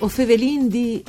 O fevelin di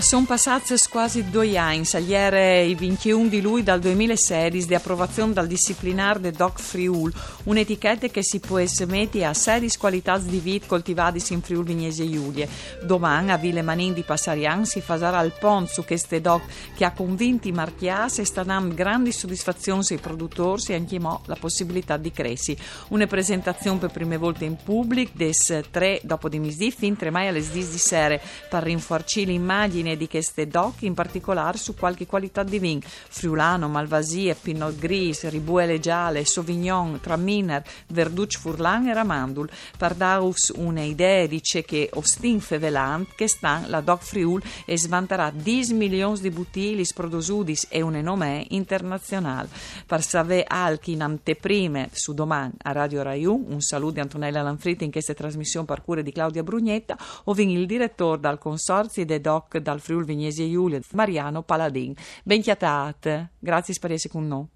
Sono passati quasi due anni, ieri il 21 di luglio del 2016, di approvazione dal disciplinar de Doc Friul, un'etichetta che si può mettere a serie qualità di vita coltivate in Friul Vignese Giulie. Domani a Ville Manin di Passarian si farà il pont su queste doc che ha convinto i marchias e sta dando grandi soddisfazioni ai produttori e anche mo la possibilità di crescere. Una presentazione per prime volte in pubblico, des 3 dopo di misdì, fin 3 mai alle 10 di sera, per rinforcare l'immagine di queste doc, in particolare su qualche qualità di vin, friulano, malvasia, pinot gris, ribuele gialle, sauvignon, traminer, verduc furlan e ramandul, per darus un'idea dice che ostin fevelant che sta la doc friul e svanterà 10 milioni di bottiglie produsudis e un nome internazionale. Per save alchi in anteprime su domani a Radio Rai 1, un saluto di Antonella Lanfritti in questa trasmissione per cure di Claudia Brugnetta, o il direttore dal consorzio de doc dal Friul Vignesi e Giulia, Mariano Paladin. Ben chiatate, grazie per essere con noi.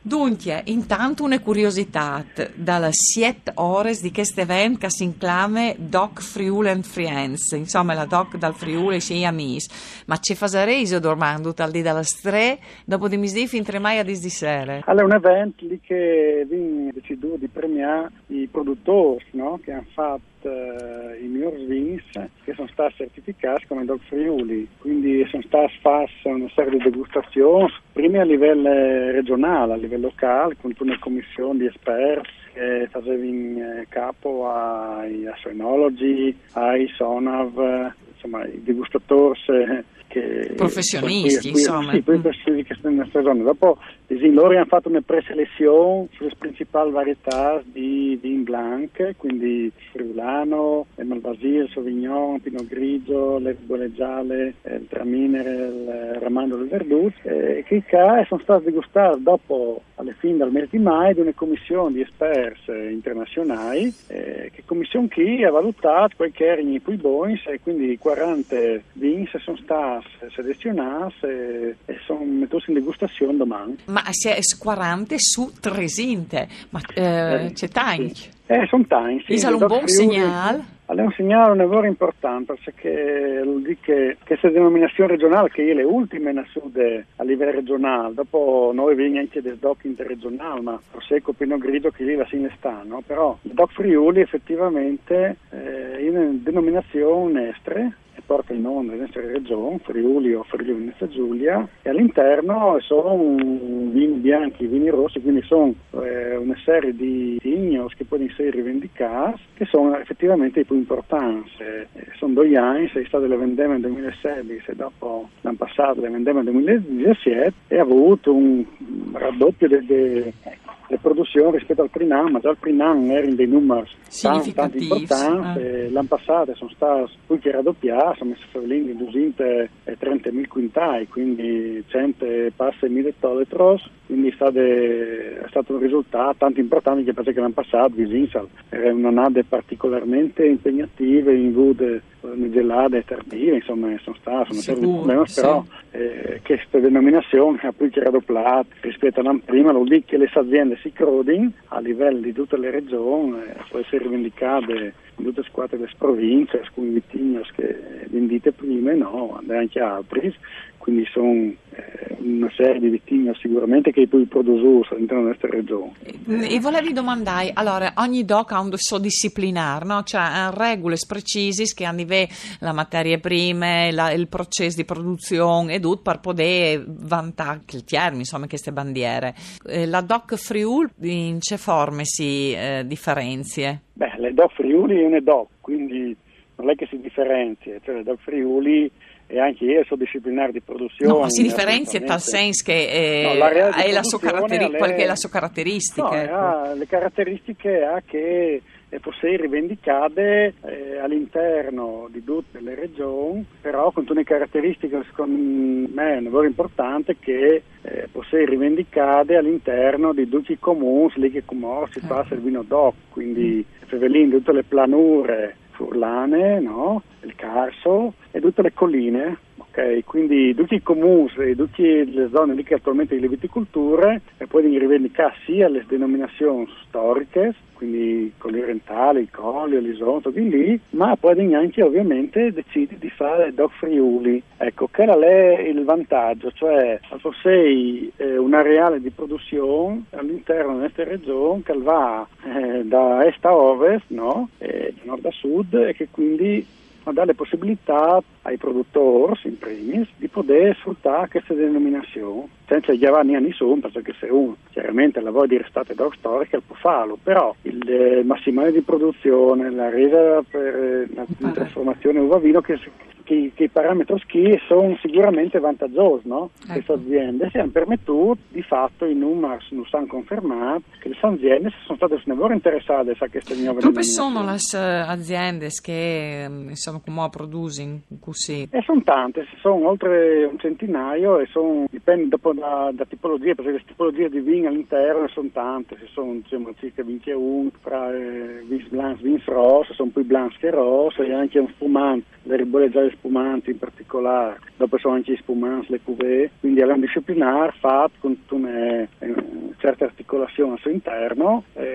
Dunque, intanto una curiosità, dalle 7 ore di questo evento che si inclame Doc Friul and Friends, insomma la Doc dal Friuli e sei amici, ma ci fa reso dormendo tal di dalle 3 dopo di misdì fin 3 mai a di sera? Allora, è un evento lì che vi decido di premiare i produttori no? che hanno fatto uh, i migliori vins che sono stati certificati come Dog Friuli, quindi sono state fatte una serie di degustazioni, prima a livello regionale, a livello locale, con una commissione di esperti che facevano in eh, capo ai astroenologi, ai sonav, insomma i degustatori che, professionisti, qui, insomma. Sì, poi mm. che sono in stagione. Dopo loro hanno fatto una preselezione sulle principali varietà di vin blanc, quindi friulano, il sauvignon, il pinot grigio, l'erba gialle, il traminer, il ramando del verdù, eh, che sono stati degustati dopo, alle fine del mese di mai, di una commissione di esperti internazionali, eh, che commissione qui ha valutato quei che erano i più buoni e quindi 40 vins sono stati selezionati e, e sono messi in degustazione domani. Ma si è 40 su 300, ma eh, eh, c'è tanti. Sì. Eh, sono tanti. Sì, è un buon segnale? È un segnale, un lavoro importante perché vuol dire che questa denominazione regionale, che è le ultime in sud a livello regionale, dopo noi viene anche del DOC interregionale, ma Prosecco Pino Grigio che lì la ne sta, no? però il DOC Friuli effettivamente eh, è una denominazione estre porta in onda le nostre regioni, Friuli o Friuli Venezia Giulia, e all'interno sono vini bianchi, vini rossi, quindi sono eh, una serie di vignos che possono essere rivendicati, che sono effettivamente i più importanti. Eh, sono due anni, sei stato le vendemme nel 2016 e dopo l'anno passato le vendemme nel 2017 e ha avuto un raddoppio del le produzioni rispetto al Prinan, ma già il Prinan era in dei numeri tanti, tanti importanti, eh. l'anno passato sono stati più che raddoppiati, sono messi Ferlini in 230.000 quintali, quindi 100 passa 1000 toletros, quindi è stato, è stato, un risultato tanto importante che penso che l'anno passato Visinsal era una nave particolarmente impegnativa in Vude gelate e tardive, insomma sono state, sono Sicuro, sì. però eh, questa denominazione ha più che raddoppiato rispetto all'anno prima, vuol dire che le aziende si crodin a livello di tutte le regioni, eh, può essere rivendicate in tutte le squadre delle province, alcuni vitigni che vendite prima, no, anche altri, quindi sono eh, una serie di vitigni sicuramente che poi producono all'interno della nostra regione. E volevi domandare, allora ogni DOC ha un suo disciplinare, no? cioè ha regole precise che hanno la materia prima, la, il processo di produzione e tutto per poter vantare il termine, insomma, queste bandiere. Eh, la DOC Friul in che forme si eh, differenzia? Beh, le DOC Friuli è una DOC, quindi non è che si differenzia, cioè DOC Friuli e anche io sono disciplinare di produzione. No, si differenzia in tal senso che eh, no, è la sua caratteri- le... qual è la sua caratteristica. No, ecco. le caratteristiche ha che possiamo rivendicare eh, all'interno di tutte le regioni, però con tutte le caratteristiche secondo me è un lavoro importante che eh, possiamo rivendicare all'interno di tutti i comuni, lì che come si fa il vino DOC, quindi prevelendo tutte le planure furlane, no? il Carso e tutte le colline Ok, quindi tutti i comuni tutte le zone lì che attualmente di viticolture e poi rivendicare sia le denominazioni storiche, quindi Colli Orientali, Colli, Lisonto, di lì, ma poi anche ovviamente decidi di fare Doc Friuli. Ecco, che è il vantaggio, cioè sei eh, un areale di produzione all'interno di questa regione che va eh, da est a ovest, no? eh, da nord a sud e che quindi ma dà le possibilità ai produttori, in primis, di poter sfruttare queste denominazioni senza chiavarne a nessuno, perché se uno chiaramente lavora di restate dog storiche può farlo, però il eh, massimale di produzione, la resa per eh, la, la trasformazione uva vino che che, che i parametri ski sono sicuramente vantaggiosi, no? Ecco. Queste aziende si hanno permettuto, di fatto i numeri non sono confermati, che le aziende sono state sempre interessate a queste nuove Quante sono le eh, aziende che mm, come producono così? E sono tante, sono oltre un centinaio e sono, dipende da, da tipologia, perché le tipologie di vino all'interno sono tante, ci sono diciamo, circa 21 fra eh, vins blancs, vins rosse, sono più blancs che rosse e anche un spumante, le ribolleggiate spumanti in particolare, dopo sono anche i spumanti, le cuvée, quindi è un disciplinare fatto con una eh, certa articolazione al suo interno eh,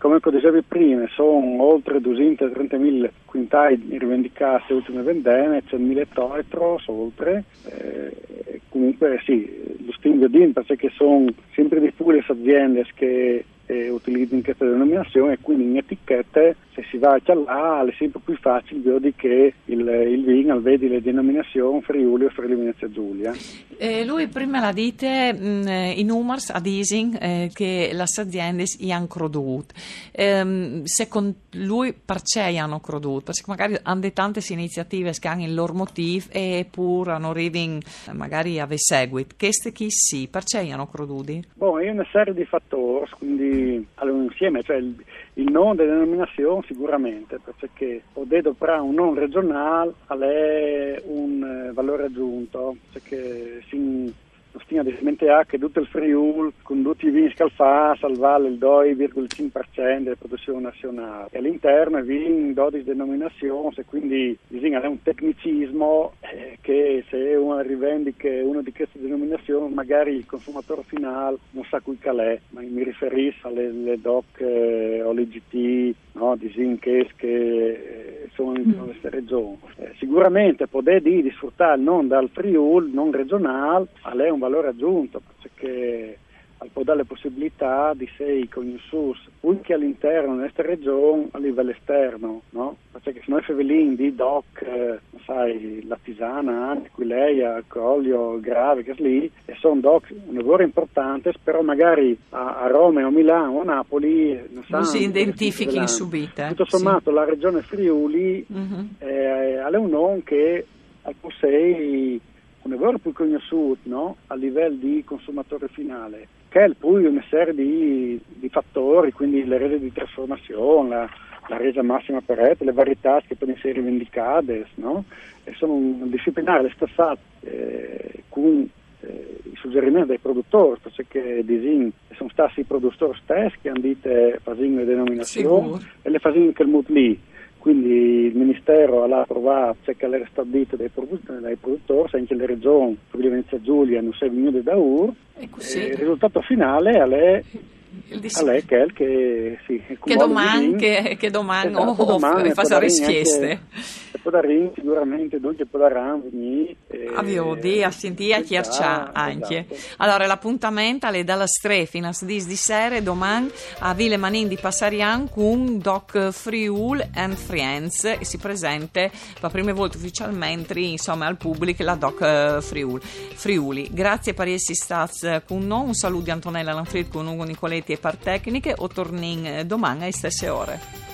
come dicevi prima sono oltre 230.000 quintali rivendicati ultime vendemmie, c'è 1.000 toetros oltre, eh, comunque sì, lo stingo di perché sono sempre di più le aziende che eh, utilizzano questa denominazione e quindi in etichette se si va a là è sempre più facile vedi che il, il vino vedi le denominazioni Friuli o Friuli Venezia Giulia. Eh, lui prima la dite mh, mm, i numeri a Dising eh, che le aziende hanno crodut. Eh, secondo lui perché hanno crodut? Perché magari hanno tante iniziative che hanno il loro motivo e pur hanno reading magari ave seguito. Queste chi sì, perché hanno croduti? Boh, è una serie di fattori, quindi all'insieme, cioè il, il nome della denominazione sicuramente, perché ho detto per un non regionale è un eh, valore aggiunto, perché si Ostina di Sementea tutto il Friul con tutti i vini scalfati salvare il 2,5% della produzione nazionale. E all'interno i vini 12 denominazioni e quindi bisogna è un tecnicismo eh, che se uno rivendica una di queste denominazioni magari il consumatore finale non sa cui calè ma mi riferisco alle DOC eh, o le GT no, di Zinches che eh, sono in mm. queste regioni. Eh, sicuramente poter di sfruttare non dal Friul non regionale a lei un valore aggiunto perché può dare la possibilità di sei conosciuti anche all'interno di questa regione a livello esterno, no? Perché se noi fevelin di DOC, eh, sai, la Tisana, Aquileia, Coglio, Grave, che lì, e sono DOC un lavoro importante, però magari a, a Roma o Milano o a Napoli non, non si identifichi subito. Tutto sommato sì. la regione Friuli uh-huh. eh, ha un nome che al possei un lavoro più conosciuto no? a livello di consumatore finale, che è poi una serie di, di fattori, quindi le rese di trasformazione, la, la resa massima per rete, le varietà che possono essere rivendicate, no? e sono disciplinare le stesse eh, con eh, i suggerimenti dei produttori, perché disin, sono stati i produttori stessi che hanno detto fasino le denominazioni e le fasino che il mut lì quindi il Ministero ha approvato cioè che era stabilito dai, produttori, dai produttori, anche le regioni, Friuli Venezia Giulia, non sei venuti da UR, e il risultato finale è a lei che, che, sì, che domani, che, che domani esatto, oh, domani fa richieste podarem sicuramente dunque podaranno venire eh, avio di a sentire a chiarcià anche esatto. allora l'appuntamento è dalla 3 fino a 10 di sera domani a Ville Manin di Passarian con Doc Friul and Friends e si presente per prima volta ufficialmente insomma al pubblico la Doc eh, Friul Friuli. Grazie per essere stati con noi. Un saluto di Antonella Lanfrid con Ugo Nicoletti e par tecniche o tornin domani alle stesse ore